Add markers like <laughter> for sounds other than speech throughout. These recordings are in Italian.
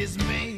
is me.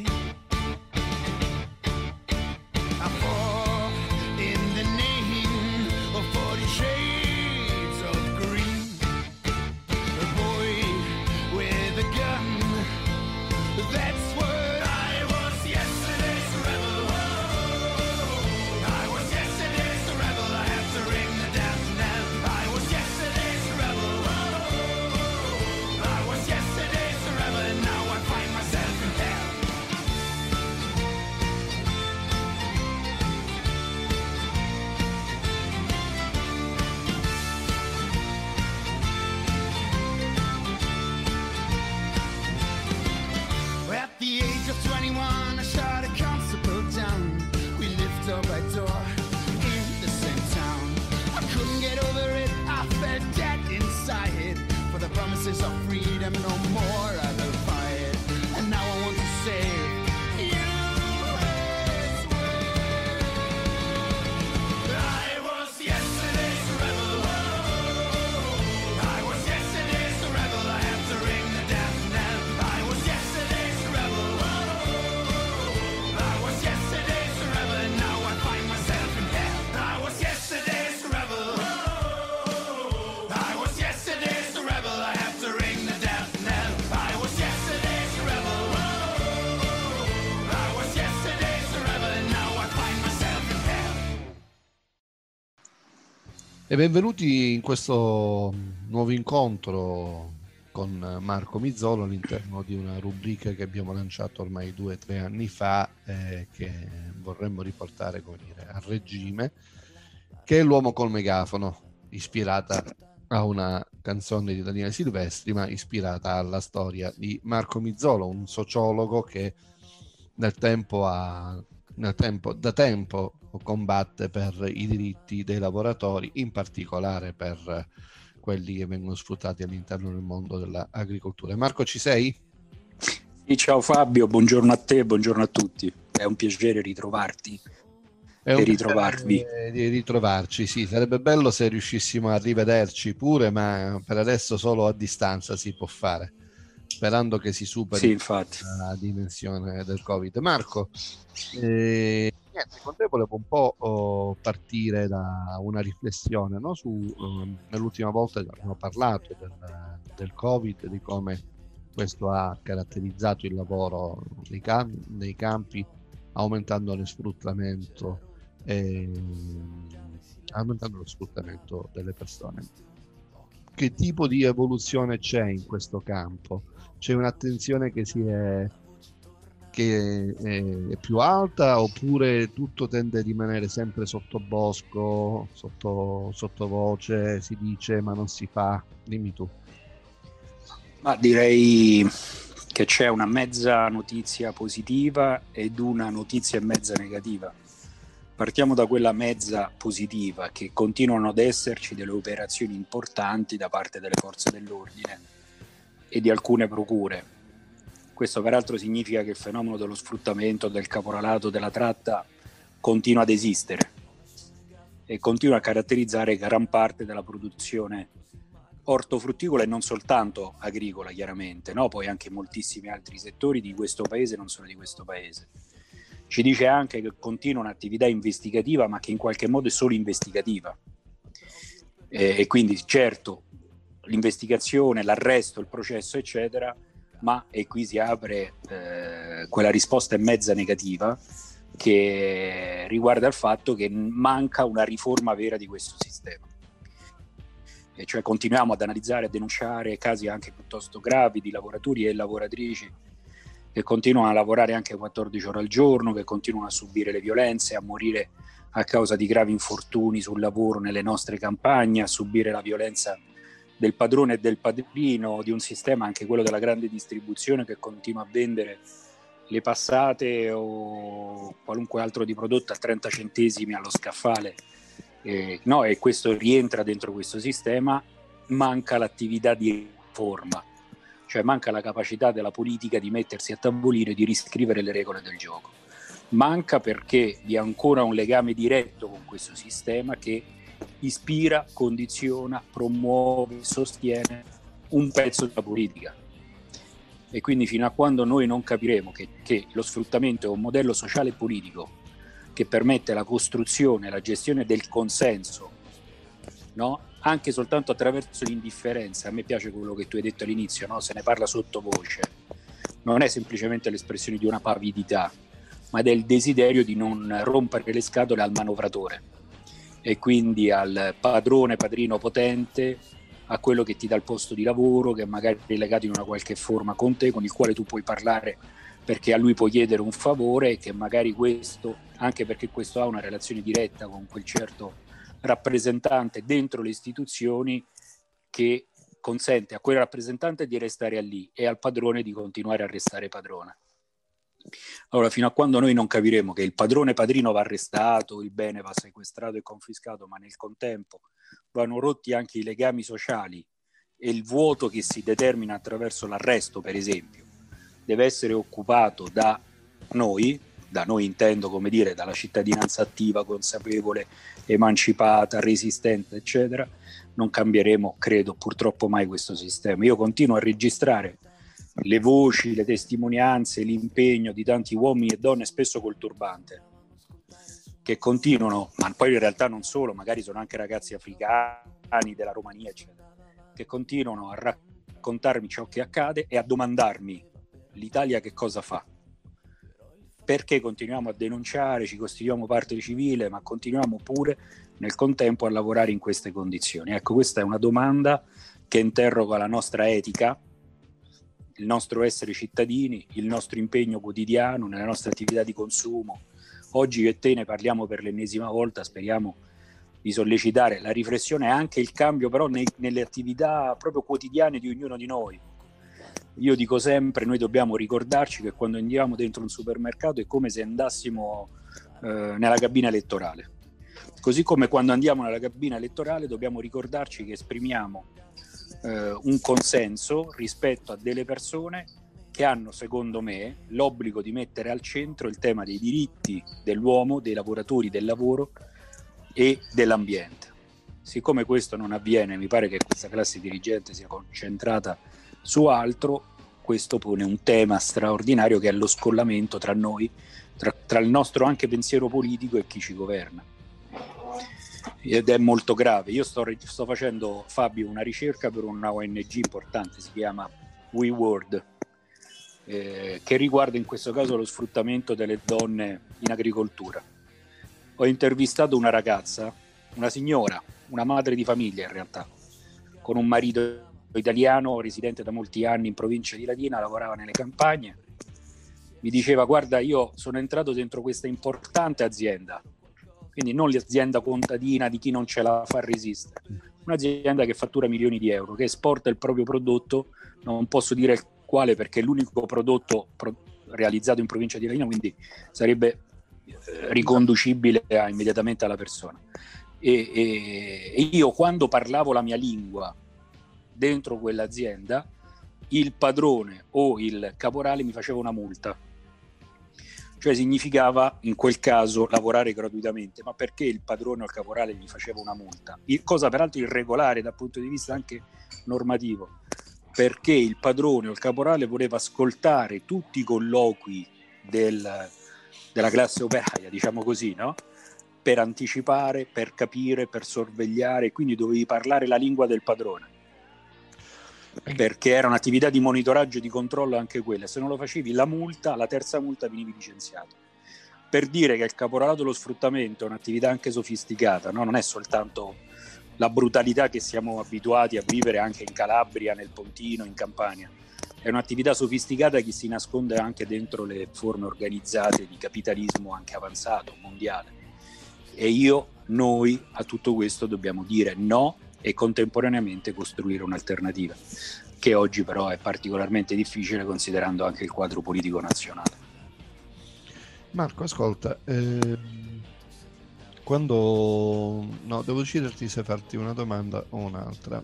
E benvenuti in questo nuovo incontro con Marco Mizzolo all'interno di una rubrica che abbiamo lanciato ormai due o tre anni fa eh, che vorremmo riportare come dire, a regime, che è L'uomo col megafono, ispirata a una canzone di Daniele Silvestri, ma ispirata alla storia di Marco Mizzolo, un sociologo che nel tempo ha nel tempo, da tempo combatte per i diritti dei lavoratori, in particolare per quelli che vengono sfruttati all'interno del mondo dell'agricoltura. Marco, ci sei? Sì, ciao Fabio, buongiorno a te, buongiorno a tutti. È un piacere ritrovarti È un ritrovarvi. piacere Di ritrovarci, sì, sarebbe bello se riuscissimo a rivederci pure, ma per adesso solo a distanza si può fare, sperando che si superi Sì, la dimensione del Covid. Marco, eh, niente, con te volevo un po' oh, partire da una riflessione no? su, ehm, nell'ultima volta abbiamo parlato del, del Covid, di come questo ha caratterizzato il lavoro nei, cam- nei campi, aumentando lo sfruttamento, e, aumentando lo sfruttamento delle persone. Che tipo di evoluzione c'è in questo campo? C'è un'attenzione che si è che è, più alta oppure tutto tende a rimanere sempre sotto bosco, sotto sottovoce, si dice ma non si fa? Dimmi tu. Ma direi che c'è una mezza notizia positiva ed una notizia mezza negativa. Partiamo da quella mezza positiva, che continuano ad esserci delle operazioni importanti da parte delle forze dell'ordine e di alcune procure. Questo peraltro significa che il fenomeno dello sfruttamento, del caporalato, della tratta continua ad esistere e continua a caratterizzare gran parte della produzione ortofrutticola e non soltanto agricola, chiaramente, no? poi anche moltissimi altri settori di questo paese non solo di questo paese. Ci dice anche che continua un'attività investigativa, ma che in qualche modo è solo investigativa. E quindi, certo, l'investigazione, l'arresto, il processo, eccetera, ma e qui si apre eh, quella risposta mezza negativa che riguarda il fatto che manca una riforma vera di questo sistema. E cioè continuiamo ad analizzare e denunciare casi anche piuttosto gravi di lavoratori e lavoratrici che continuano a lavorare anche 14 ore al giorno, che continuano a subire le violenze, a morire a causa di gravi infortuni sul lavoro nelle nostre campagne, a subire la violenza del padrone e del padrino, di un sistema anche quello della grande distribuzione che continua a vendere le passate o qualunque altro di prodotto a 30 centesimi allo scaffale. Eh, no, e questo rientra dentro questo sistema, manca l'attività di riforma, cioè manca la capacità della politica di mettersi a tavolino e di riscrivere le regole del gioco. Manca perché vi è ancora un legame diretto con questo sistema che ispira, condiziona, promuove, sostiene un pezzo della politica. E quindi fino a quando noi non capiremo che, che lo sfruttamento è un modello sociale e politico che permette la costruzione, la gestione del consenso, no? anche soltanto attraverso l'indifferenza. A me piace quello che tu hai detto all'inizio, no? se ne parla sottovoce. Non è semplicemente l'espressione di una pavidità, ma del desiderio di non rompere le scatole al manovratore e quindi al padrone, padrino potente a quello che ti dà il posto di lavoro, che magari è legato in una qualche forma con te, con il quale tu puoi parlare perché a lui puoi chiedere un favore e che magari questo, anche perché questo ha una relazione diretta con quel certo rappresentante dentro le istituzioni che consente a quel rappresentante di restare lì e al padrone di continuare a restare padrone. Allora, fino a quando noi non capiremo che il padrone padrino va arrestato, il bene va sequestrato e confiscato, ma nel contempo vanno rotti anche i legami sociali e il vuoto che si determina attraverso l'arresto, per esempio, deve essere occupato da noi, da noi intendo come dire dalla cittadinanza attiva, consapevole, emancipata, resistente, eccetera, non cambieremo, credo, purtroppo mai questo sistema. Io continuo a registrare le voci, le testimonianze, l'impegno di tanti uomini e donne, spesso col turbante, che continuano, ma poi in realtà non solo, magari sono anche ragazzi africani della Romania, eccetera, che continuano a raccontarmi ciò che accade e a domandarmi l'Italia che cosa fa. Perché continuiamo a denunciare, ci costituiamo parte civile, ma continuiamo pure nel contempo a lavorare in queste condizioni? Ecco, questa è una domanda che interroga la nostra etica, il nostro essere cittadini, il nostro impegno quotidiano nelle nostre attività di consumo, Oggi io e te ne parliamo per l'ennesima volta, speriamo di sollecitare la riflessione e anche il cambio però nei, nelle attività proprio quotidiane di ognuno di noi. Io dico sempre, noi dobbiamo ricordarci che quando andiamo dentro un supermercato è come se andassimo eh, nella cabina elettorale. Così come quando andiamo nella cabina elettorale dobbiamo ricordarci che esprimiamo eh, un consenso rispetto a delle persone che hanno, secondo me, l'obbligo di mettere al centro il tema dei diritti dell'uomo, dei lavoratori, del lavoro e dell'ambiente. Siccome questo non avviene, mi pare che questa classe dirigente sia concentrata su altro, questo pone un tema straordinario che è lo scollamento tra noi, tra, tra il nostro anche pensiero politico e chi ci governa. Ed è molto grave. Io sto, sto facendo, Fabio, una ricerca per una ONG importante, si chiama WeWorld, eh, che riguarda in questo caso lo sfruttamento delle donne in agricoltura. Ho intervistato una ragazza, una signora, una madre di famiglia in realtà, con un marito italiano residente da molti anni in provincia di Latina, lavorava nelle campagne. Mi diceva: Guarda, io sono entrato dentro questa importante azienda, quindi non l'azienda contadina di chi non ce la fa resistere, un'azienda che fattura milioni di euro, che esporta il proprio prodotto, non posso dire quale perché è l'unico prodotto pro- realizzato in provincia di Latina, quindi sarebbe eh, riconducibile a, immediatamente alla persona. E, e, e io quando parlavo la mia lingua dentro quell'azienda, il padrone o il caporale mi faceva una multa. Cioè significava in quel caso lavorare gratuitamente, ma perché il padrone o il caporale gli faceva una multa? Cosa peraltro irregolare dal punto di vista anche normativo perché il padrone o il caporale voleva ascoltare tutti i colloqui del, della classe operaia, diciamo così, no? per anticipare, per capire, per sorvegliare, quindi dovevi parlare la lingua del padrone. Perché era un'attività di monitoraggio e di controllo anche quella. Se non lo facevi, la multa, la terza multa venivi licenziato. Per dire che il caporalato e lo sfruttamento è un'attività anche sofisticata, no? non è soltanto la brutalità che siamo abituati a vivere anche in Calabria, nel Pontino, in Campania. È un'attività sofisticata che si nasconde anche dentro le forme organizzate di capitalismo anche avanzato, mondiale. E io, noi a tutto questo dobbiamo dire no e contemporaneamente costruire un'alternativa, che oggi però è particolarmente difficile considerando anche il quadro politico nazionale. Marco, ascolta, ehm quando no, devo deciderti se farti una domanda o un'altra.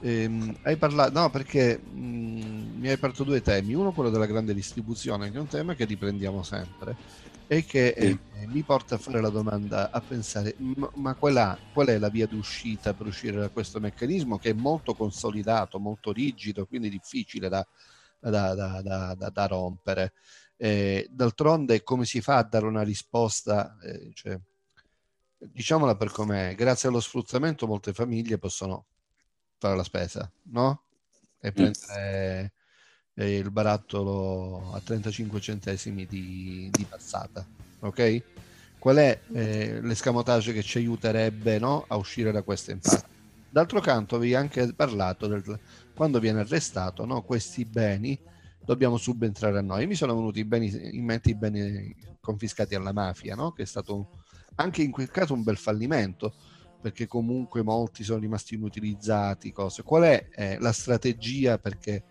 Ehm, hai parlato, no, perché mh, mm, mi hai parlato due temi. Uno, quello della grande distribuzione, che è un tema che riprendiamo sempre e che eh, mi porta a fare la domanda, a pensare, ma, ma qual, qual, è la via d'uscita per uscire da questo meccanismo che è molto consolidato, molto rigido, quindi difficile da, da, da, da, da rompere. Eh, d'altronde come si fa a dare una risposta? Eh, cioè, diciamola per com'è, grazie allo sfruttamento molte famiglie possono fare la spesa, no? E mm. prendere eh, il barattolo a 35 centesimi di, di passata, ok? Qual è eh, l'escamotage che ci aiuterebbe no, a uscire da questo impasse? D'altro canto vi anche parlato del quando viene arrestato, no, questi beni dobbiamo subentrare a noi. Mi sono venuti beni, in mente i beni confiscati alla mafia, no? che è stato anche in quel caso un bel fallimento, perché comunque molti sono rimasti inutilizzati. Cose. Qual è eh, la strategia? Perché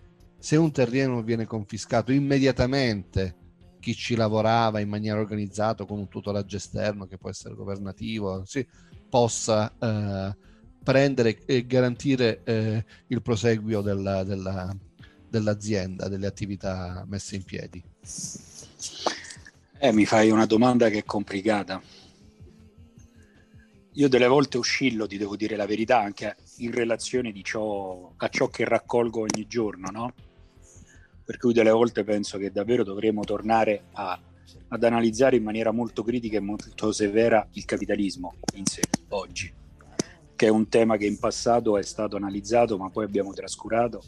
se un terreno viene confiscato immediatamente, chi ci lavorava in maniera organizzata con un tutoraggio esterno che può essere governativo, sì, possa eh, prendere e garantire eh, il proseguio della, della, dell'azienda, delle attività messe in piedi. Eh, mi fai una domanda che è complicata. Io delle volte oscillo, ti devo dire la verità, anche in relazione ciò, a ciò che raccolgo ogni giorno, no? Per cui delle volte penso che davvero dovremmo tornare a, ad analizzare in maniera molto critica e molto severa il capitalismo in sé oggi, che è un tema che in passato è stato analizzato ma poi abbiamo trascurato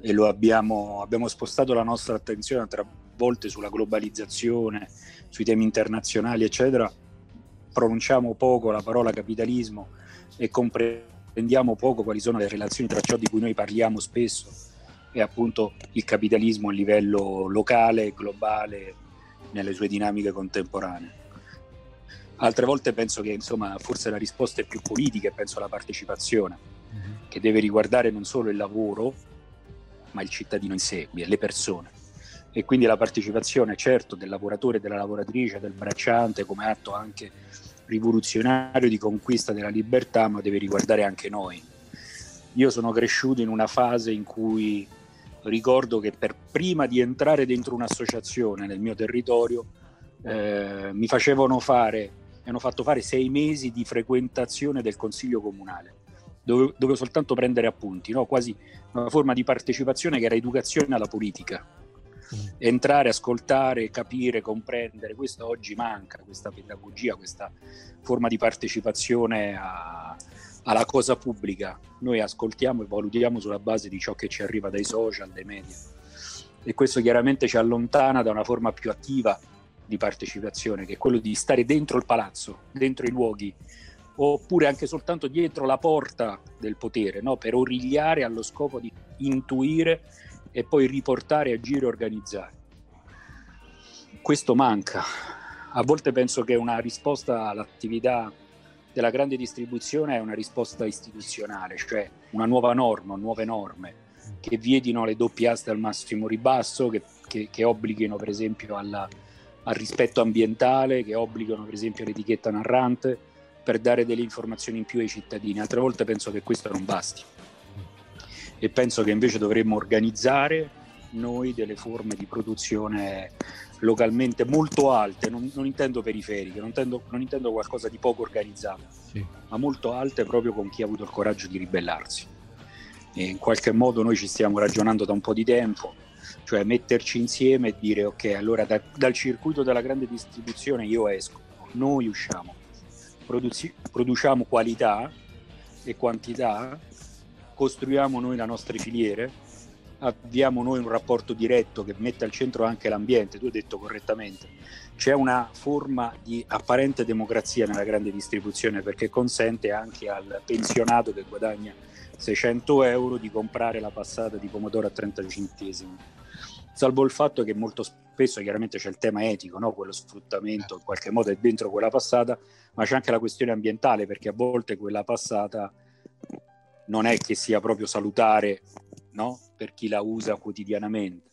e lo abbiamo, abbiamo spostato la nostra attenzione a volte sulla globalizzazione, sui temi internazionali eccetera, pronunciamo poco la parola capitalismo e comprendiamo poco quali sono le relazioni tra ciò di cui noi parliamo spesso e appunto il capitalismo a livello locale e globale nelle sue dinamiche contemporanee. Altre volte penso che insomma forse la risposta è più politica e penso alla partecipazione, mm-hmm. che deve riguardare non solo il lavoro, ma il cittadino in sé, le persone. E quindi la partecipazione certo del lavoratore e della lavoratrice, del bracciante come atto anche rivoluzionario di conquista della libertà, ma deve riguardare anche noi. Io sono cresciuto in una fase in cui ricordo che per prima di entrare dentro un'associazione nel mio territorio eh, mi facevano fare, mi hanno fatto fare sei mesi di frequentazione del consiglio comunale. Dovevo, dovevo soltanto prendere appunti, no? quasi una forma di partecipazione che era educazione alla politica. Mm. Entrare, ascoltare, capire, comprendere, questo oggi manca, questa pedagogia, questa forma di partecipazione a, alla cosa pubblica. Noi ascoltiamo e valutiamo sulla base di ciò che ci arriva dai social, dai media. E questo chiaramente ci allontana da una forma più attiva di partecipazione, che è quello di stare dentro il palazzo, dentro i luoghi, oppure anche soltanto dietro la porta del potere, no? per origliare allo scopo di intuire e poi riportare, agire organizzare. Questo manca. A volte penso che una risposta all'attività della grande distribuzione è una risposta istituzionale, cioè una nuova norma, nuove norme che vietino le doppie aste al massimo ribasso, che, che, che obblighino per esempio alla, al rispetto ambientale, che obblighino per esempio l'etichetta narrante per dare delle informazioni in più ai cittadini. Altre volte penso che questo non basti e penso che invece dovremmo organizzare noi delle forme di produzione localmente molto alte, non, non intendo periferiche, non intendo, non intendo, qualcosa di poco organizzato, sì. ma molto alte proprio con chi ha avuto il coraggio di ribellarsi. E in qualche modo noi ci stiamo ragionando da un po' di tempo, cioè metterci insieme e dire ok, allora da, dal circuito della grande distribuzione io esco, noi usciamo, produzi, produciamo qualità e quantità, costruiamo noi le nostre filiere abbiamo noi un rapporto diretto che mette al centro anche l'ambiente, tu hai detto correttamente, c'è una forma di apparente democrazia nella grande distribuzione perché consente anche al pensionato che guadagna 600 euro di comprare la passata di pomodoro a 30 centesimi. Salvo il fatto che molto spesso chiaramente c'è il tema etico, no? quello sfruttamento in qualche modo è dentro quella passata, ma c'è anche la questione ambientale perché a volte quella passata non è che sia proprio salutare no? Per chi la usa quotidianamente.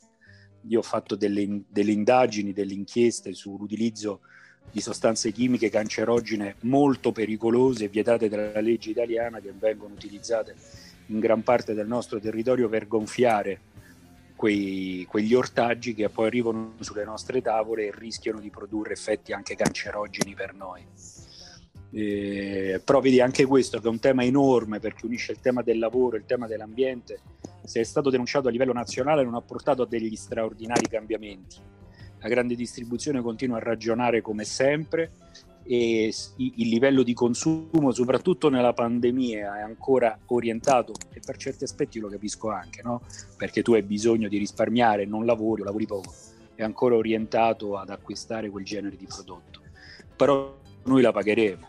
Io ho fatto delle, delle indagini, delle inchieste sull'utilizzo di sostanze chimiche cancerogene molto pericolose e vietate dalla legge italiana che vengono utilizzate in gran parte del nostro territorio per gonfiare quei, quegli ortaggi che poi arrivano sulle nostre tavole e rischiano di produrre effetti anche cancerogeni per noi. Eh, però vedi anche questo che è un tema enorme perché unisce il tema del lavoro il tema dell'ambiente. Se è stato denunciato a livello nazionale non ha portato a degli straordinari cambiamenti. La grande distribuzione continua a ragionare come sempre e il livello di consumo, soprattutto nella pandemia, è ancora orientato e per certi aspetti lo capisco anche, no? perché tu hai bisogno di risparmiare, non lavori o lavori poco, è ancora orientato ad acquistare quel genere di prodotto. Però noi la pagheremo.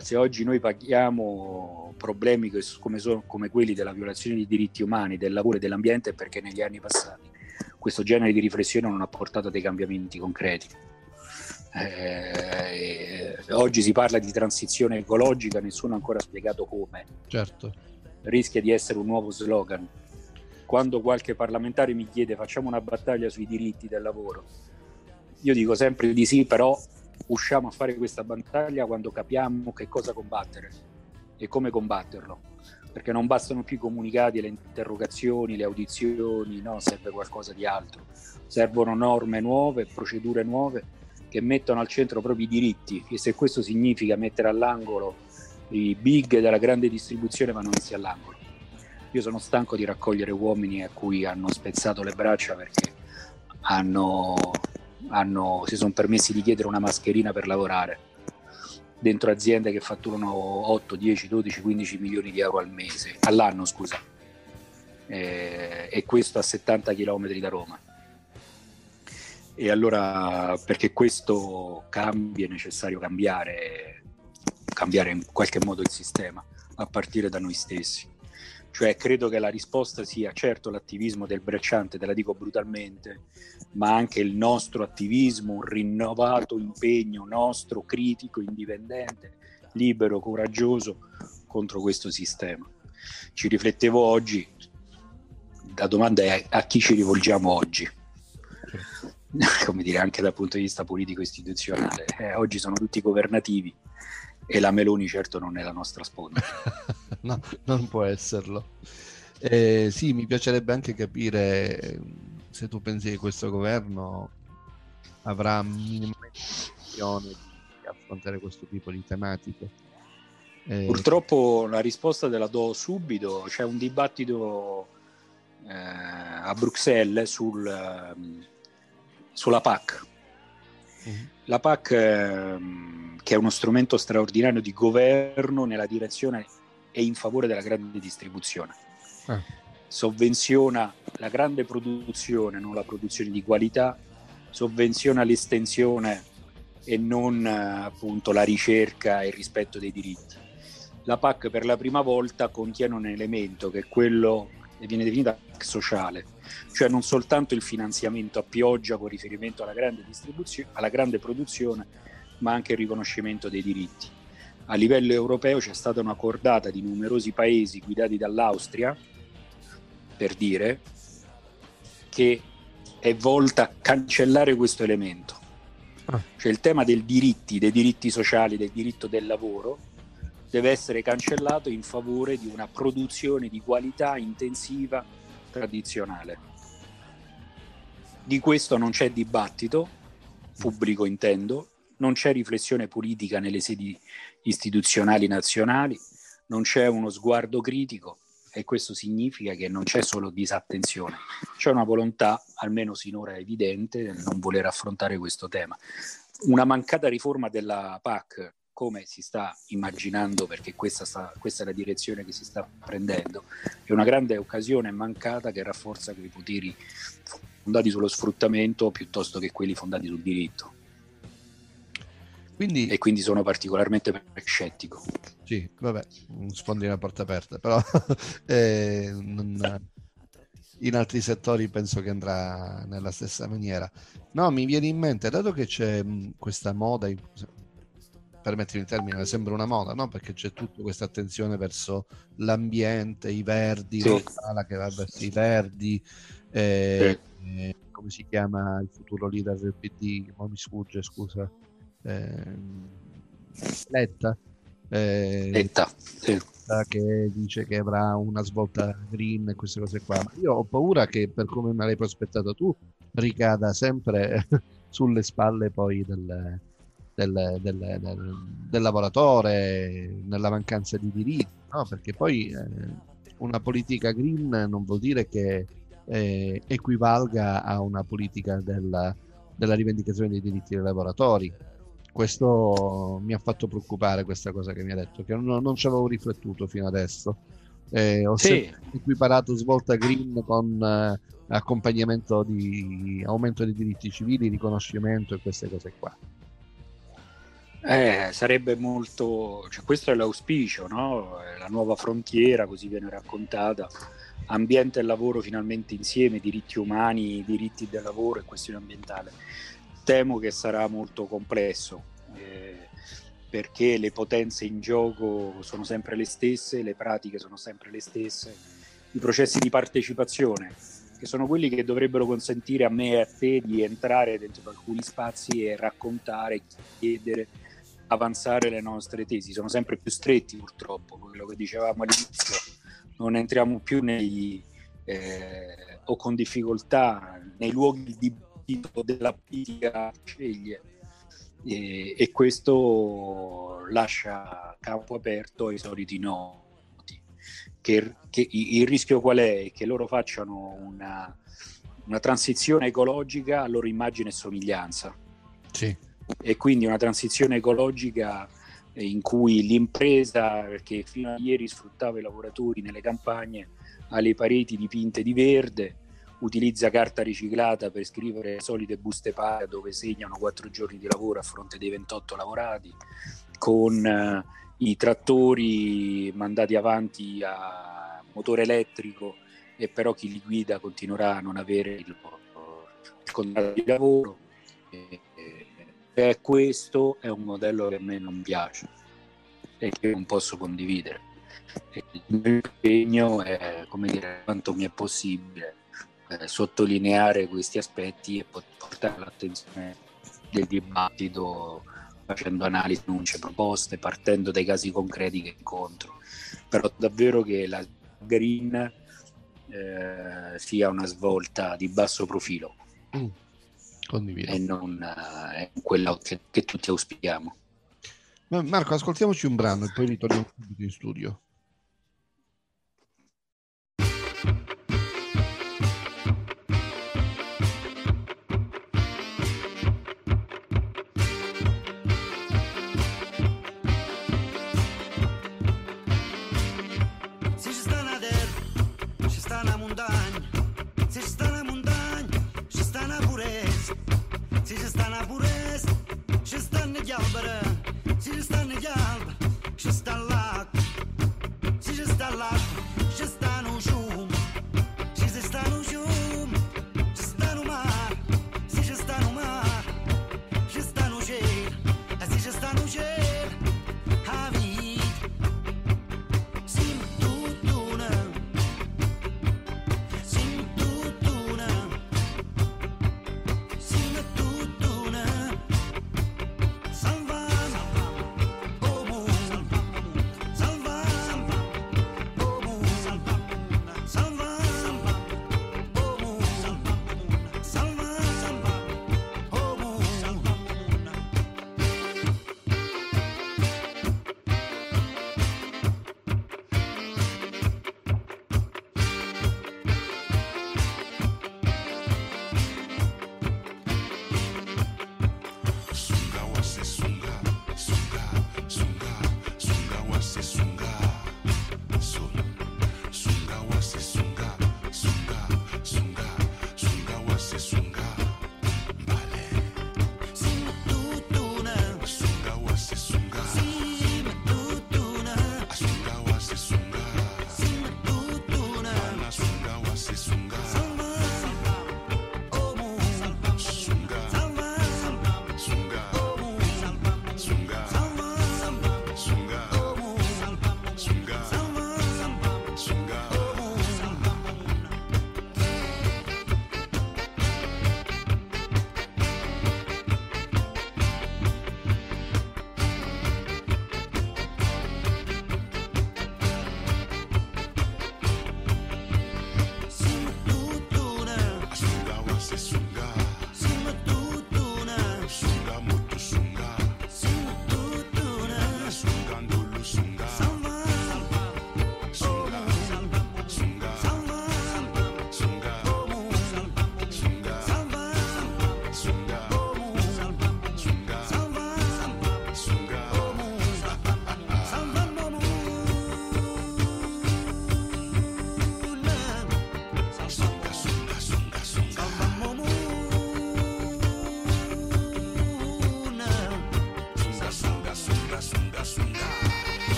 Se oggi noi paghiamo problemi come, sono, come quelli della violazione dei diritti umani, del lavoro e dell'ambiente, è perché negli anni passati questo genere di riflessione non ha portato a dei cambiamenti concreti. Eh, oggi si parla di transizione ecologica, nessuno ha ancora spiegato come. Certo. Rischia di essere un nuovo slogan. Quando qualche parlamentare mi chiede facciamo una battaglia sui diritti del lavoro, io dico sempre di sì, però usciamo a fare questa battaglia quando capiamo che cosa combattere e come combatterlo, perché non bastano più i comunicati, le interrogazioni, le audizioni, no, serve qualcosa di altro. Servono norme nuove, procedure nuove che mettono al centro proprio i diritti e se questo significa mettere all'angolo i big della grande distribuzione vanno messi all'angolo. Io sono stanco di raccogliere uomini a cui hanno spezzato le braccia perché hanno hanno, si sono permessi di chiedere una mascherina per lavorare dentro aziende che fatturano 8, 10, 12, 15 milioni di euro al mese, all'anno scusa, e, e questo a 70 km da Roma. E allora perché questo cambia è necessario cambiare, cambiare in qualche modo il sistema, a partire da noi stessi. Cioè credo che la risposta sia certo l'attivismo del bracciante, te la dico brutalmente, ma anche il nostro attivismo, un rinnovato impegno nostro, critico, indipendente, libero, coraggioso contro questo sistema. Ci riflettevo oggi, la domanda è a chi ci rivolgiamo oggi? <laughs> Come dire, anche dal punto di vista politico-istituzionale. Eh, oggi sono tutti governativi e la Meloni certo non è la nostra sponda. <laughs> no, non può esserlo. Eh, sì, mi piacerebbe anche capire eh, se tu pensi che questo governo avrà minimamente intenzione di affrontare questo tipo di tematiche. Eh, Purtroppo la risposta te la do subito, c'è un dibattito eh, a Bruxelles sul, ehm, sulla PAC. Mm-hmm. La PAC ehm, che è uno strumento straordinario di governo nella direzione e in favore della grande distribuzione. Eh. Sovvenziona la grande produzione, non la produzione di qualità, sovvenziona l'estensione e non appunto la ricerca e il rispetto dei diritti. La PAC per la prima volta contiene un elemento che è quello che viene definito sociale, cioè non soltanto il finanziamento a pioggia con riferimento alla grande, alla grande produzione, ma anche il riconoscimento dei diritti. A livello europeo c'è stata una cordata di numerosi paesi guidati dall'Austria, per dire, che è volta a cancellare questo elemento. Ah. Cioè il tema dei diritti, dei diritti sociali, del diritto del lavoro, deve essere cancellato in favore di una produzione di qualità intensiva tradizionale. Di questo non c'è dibattito, pubblico intendo, non c'è riflessione politica nelle sedi istituzionali nazionali, non c'è uno sguardo critico e questo significa che non c'è solo disattenzione, c'è una volontà, almeno sinora evidente, nel non voler affrontare questo tema. Una mancata riforma della PAC, come si sta immaginando, perché questa, sta, questa è la direzione che si sta prendendo, è una grande occasione mancata che rafforza quei poteri fondati sullo sfruttamento piuttosto che quelli fondati sul diritto. Quindi, e quindi sono particolarmente scettico. Sì, vabbè, sfondi una porta aperta, però <laughs> eh, non, in altri settori penso che andrà nella stessa maniera. No, mi viene in mente, dato che c'è questa moda, permettimi il termine, sembra una moda, no? Perché c'è tutta questa attenzione verso l'ambiente, i verdi, sì. Sala che va verso i verdi, eh, sì. eh, come si chiama il futuro leader del PD? Non mi sfugge, scusa eh, Letta, Letta sì. che dice che avrà una svolta green e queste cose qua. Ma io ho paura che per come me l'hai prospettato tu ricada sempre <laughs> sulle spalle poi del, del, del, del, lavoratore, nella mancanza di diritti, no? perché poi eh, una politica green non vuol dire che eh, equivalga a una politica della, della rivendicazione dei diritti dei lavoratori. Questo mi ha fatto preoccupare questa cosa che mi ha detto, che non, non ci avevo riflettuto fino adesso. Eh, ho sì. equiparato svolta green con eh, accompagnamento di aumento dei diritti civili, riconoscimento e queste cose qua. Eh, sarebbe molto, cioè, questo è l'auspicio, no? la nuova frontiera, così viene raccontata, ambiente e lavoro finalmente insieme, diritti umani, diritti del lavoro e questione ambientale. Temo che sarà molto complesso eh, perché le potenze in gioco sono sempre le stesse, le pratiche sono sempre le stesse, i processi di partecipazione che sono quelli che dovrebbero consentire a me e a te di entrare dentro alcuni spazi e raccontare, chiedere, avanzare le nostre tesi. Sono sempre più stretti purtroppo, quello che dicevamo all'inizio, non entriamo più nei, eh, o con difficoltà nei luoghi di dibattito della politica sceglie e, e questo lascia campo aperto ai soliti no che, che, il rischio qual è? Che loro facciano una, una transizione ecologica a loro immagine e somiglianza. Sì. E quindi una transizione ecologica in cui l'impresa, che fino a ieri sfruttava i lavoratori nelle campagne, ha le pareti dipinte di verde, utilizza carta riciclata per scrivere solite buste paga dove segnano quattro giorni di lavoro a fronte dei 28 lavorati, con eh, i trattori mandati avanti a motore elettrico e però chi li guida continuerà a non avere il, il contratto di lavoro. E questo è un modello che a me non piace e che non posso condividere. E il mio impegno è, come dire, quanto mi è possibile, eh, sottolineare questi aspetti e portare all'attenzione del dibattito facendo analisi, annunce, proposte, partendo dai casi concreti che incontro. Però davvero che la green eh, sia una svolta di basso profilo. Mm, condivido. E non eh, quella che, che tutti auspichiamo. Marco, ascoltiamoci un brano e poi ritorniamo subito in studio.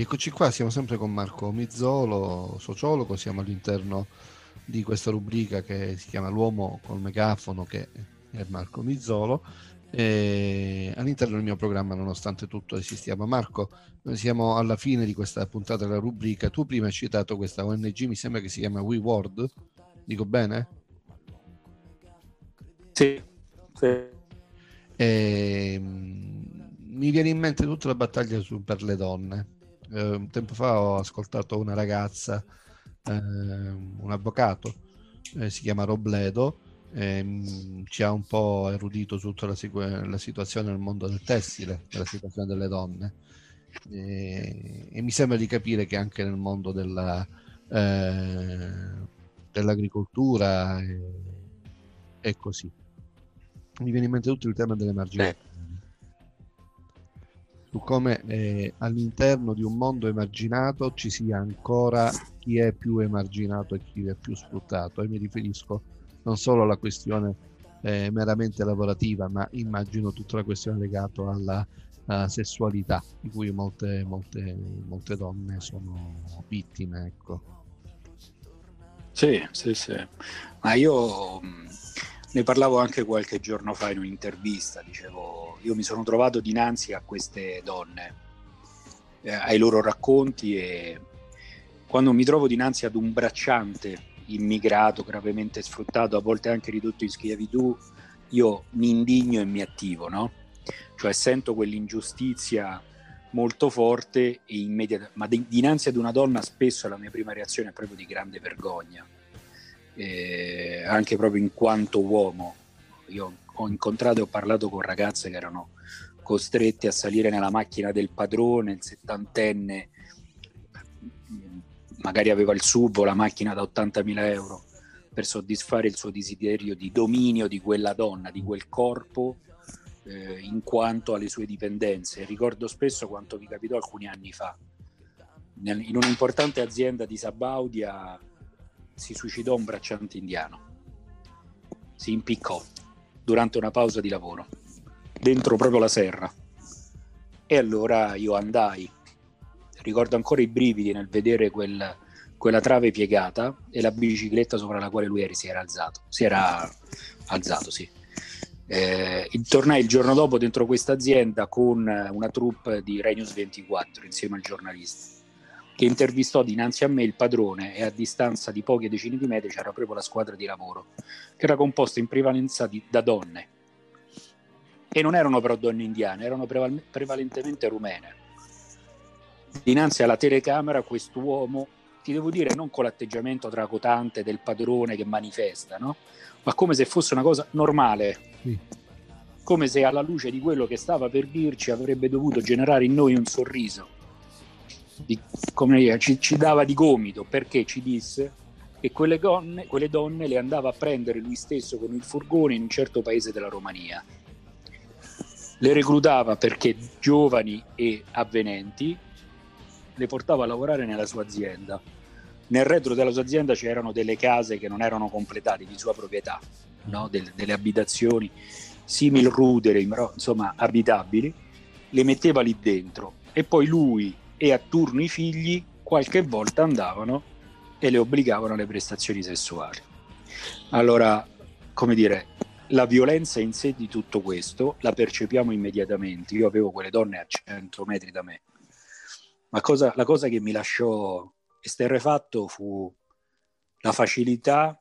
Eccoci qua, siamo sempre con Marco Mizzolo, sociologo, siamo all'interno di questa rubrica che si chiama L'uomo col megafono, che è Marco Mizzolo. E all'interno del mio programma, nonostante tutto, esistiamo. Marco, noi siamo alla fine di questa puntata della rubrica. Tu prima hai citato questa ONG, mi sembra che si chiama WeWorld, dico bene? Sì, sì. E, ehm, mi viene in mente tutta la battaglia su, per le donne. Eh, un tempo fa ho ascoltato una ragazza, eh, un avvocato, eh, si chiama Robledo, ehm, ci ha un po' erudito su tutta la, la, situazione nel mondo del tessile, la situazione delle donne. E, e, mi sembra di capire che anche nel mondo della, eh, dell'agricoltura è, è così mi viene in mente tutto il tema dell'emarginazione. Su come eh, all'interno di un mondo emarginato ci sia ancora chi è più emarginato e chi è più sfruttato. E mi riferisco non solo alla questione eh, meramente lavorativa, ma immagino tutta la questione legata alla, alla sessualità, di cui molte, molte, molte donne sono vittime. Ecco. Sì, sì, sì. Ma io ne parlavo anche qualche giorno fa in un'intervista, dicevo, io mi sono trovato dinanzi a queste donne, eh, ai loro racconti e quando mi trovo dinanzi ad un bracciante immigrato, gravemente sfruttato, a volte anche ridotto in schiavitù, io mi indigno e mi attivo, no? Cioè sento quell'ingiustizia molto forte e immediata, ma di, dinanzi ad una donna spesso la mia prima reazione è proprio di grande vergogna eh, anche proprio in quanto uomo. Io ho incontrato e ho parlato con ragazze che erano costrette a salire nella macchina del padrone, il settantenne, magari aveva il sub o la macchina da 80.000 euro per soddisfare il suo desiderio di dominio di quella donna, di quel corpo eh, in quanto alle sue dipendenze. Ricordo spesso quanto vi capitò alcuni anni fa. In un'importante azienda di Sabaudia si suicidò un bracciante indiano. Si impiccò durante una pausa di lavoro, dentro proprio la serra. E allora io andai. Ricordo ancora i brividi nel vedere quel, quella trave piegata e la bicicletta sopra la quale lui eri, si era alzato. Si era alzato, sì. Eh, tornai il giorno dopo dentro questa azienda con una troupe di Renews 24 insieme al giornalista che intervistò dinanzi a me il padrone e a distanza di poche decine di metri c'era proprio la squadra di lavoro, che era composta in prevalenza di, da donne. E non erano però donne indiane, erano preval- prevalentemente rumene. Dinanzi alla telecamera quest'uomo, ti devo dire, non con l'atteggiamento tracotante del padrone che manifesta, no? ma come se fosse una cosa normale. Sì. Come se alla luce di quello che stava per dirci avrebbe dovuto generare in noi un sorriso di, come dire, ci, ci, dava di gomito perché ci disse che quelle donne, quelle donne le andava a prendere lui stesso con il furgone in un certo paese della Romania. Le reclutava perché giovani e avvenenti, le portava a lavorare nella sua azienda. Nel retro della sua azienda c'erano delle case che non erano completate di sua proprietà, no? Del, delle abitazioni simil rudere, insomma abitabili, le metteva lì dentro e poi lui e a turno i figli qualche volta andavano e le obbligavano alle prestazioni sessuali. Allora, come dire, la violenza in sé di tutto questo la percepiamo immediatamente. Io avevo quelle donne a 100 metri da me, ma cosa, la cosa che mi lasciò esterrefatto fu la facilità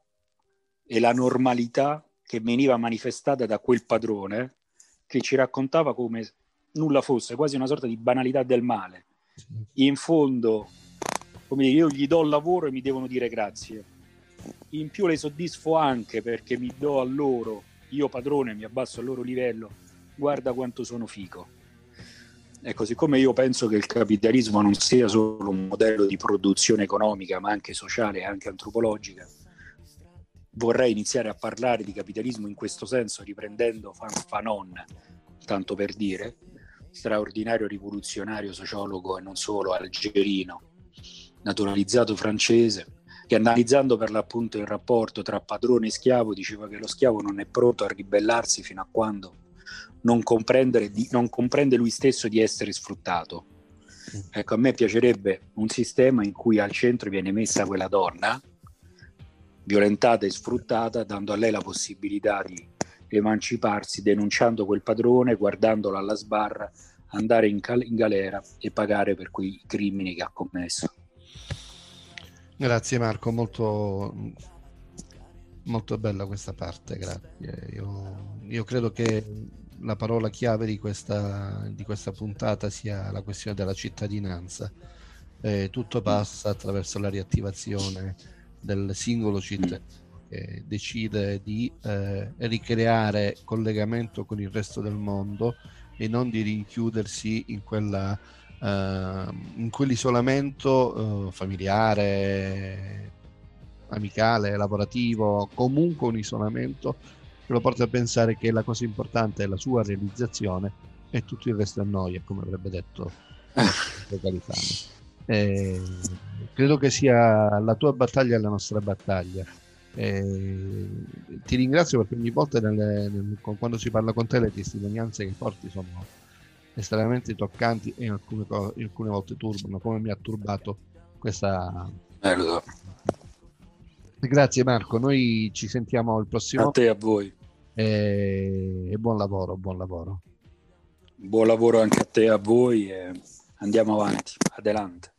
e la normalità che veniva manifestata da quel padrone che ci raccontava come nulla fosse, quasi una sorta di banalità del male in fondo, come dire, io gli do il lavoro e mi devono dire grazie. In più le soddisfo anche perché mi do a loro, io padrone mi abbasso al loro livello, guarda quanto sono fico. Ecco, siccome io penso che il capitalismo non sia solo un modello di produzione economica, ma anche sociale e anche antropologica, vorrei iniziare a parlare di capitalismo in questo senso, riprendendo Fanon, tanto per dire, straordinario rivoluzionario sociologo e non solo algerino, naturalizzato francese, che analizzando per l'appunto il rapporto tra padrone e schiavo diceva che lo schiavo non è pronto a ribellarsi fino a quando non, non comprende lui stesso di essere sfruttato. Ecco, a me piacerebbe un sistema in cui al centro viene messa quella donna violentata e sfruttata, dando a lei la possibilità di emanciparsi, denunciando quel padrone, guardandolo alla sbarra, andare in, cal- in galera e pagare per quei crimini che ha commesso. Grazie Marco, molto, molto bella questa parte, grazie. Io, io credo che la parola chiave di questa, di questa puntata sia la questione della cittadinanza. Eh, tutto passa attraverso la riattivazione del singolo cittadino che decide di eh, ricreare collegamento con il resto del mondo e non di rinchiudersi in, quella, uh, in quell'isolamento uh, familiare, amicale, lavorativo, comunque un isolamento che lo porta a pensare che la cosa importante è la sua realizzazione e tutto il resto è noia, come avrebbe detto Califano. Eh, credo che sia la tua battaglia la nostra battaglia. Eh, ti ringrazio perché ogni volta nelle, nel, quando si parla con te le testimonianze che porti sono estremamente toccanti e in alcune, in alcune volte turbano, come mi ha turbato questa... Eh, Grazie Marco, noi ci sentiamo il prossimo. A te e a voi. E, e buon lavoro, buon lavoro. Buon lavoro anche a te e a voi e andiamo avanti, adelante.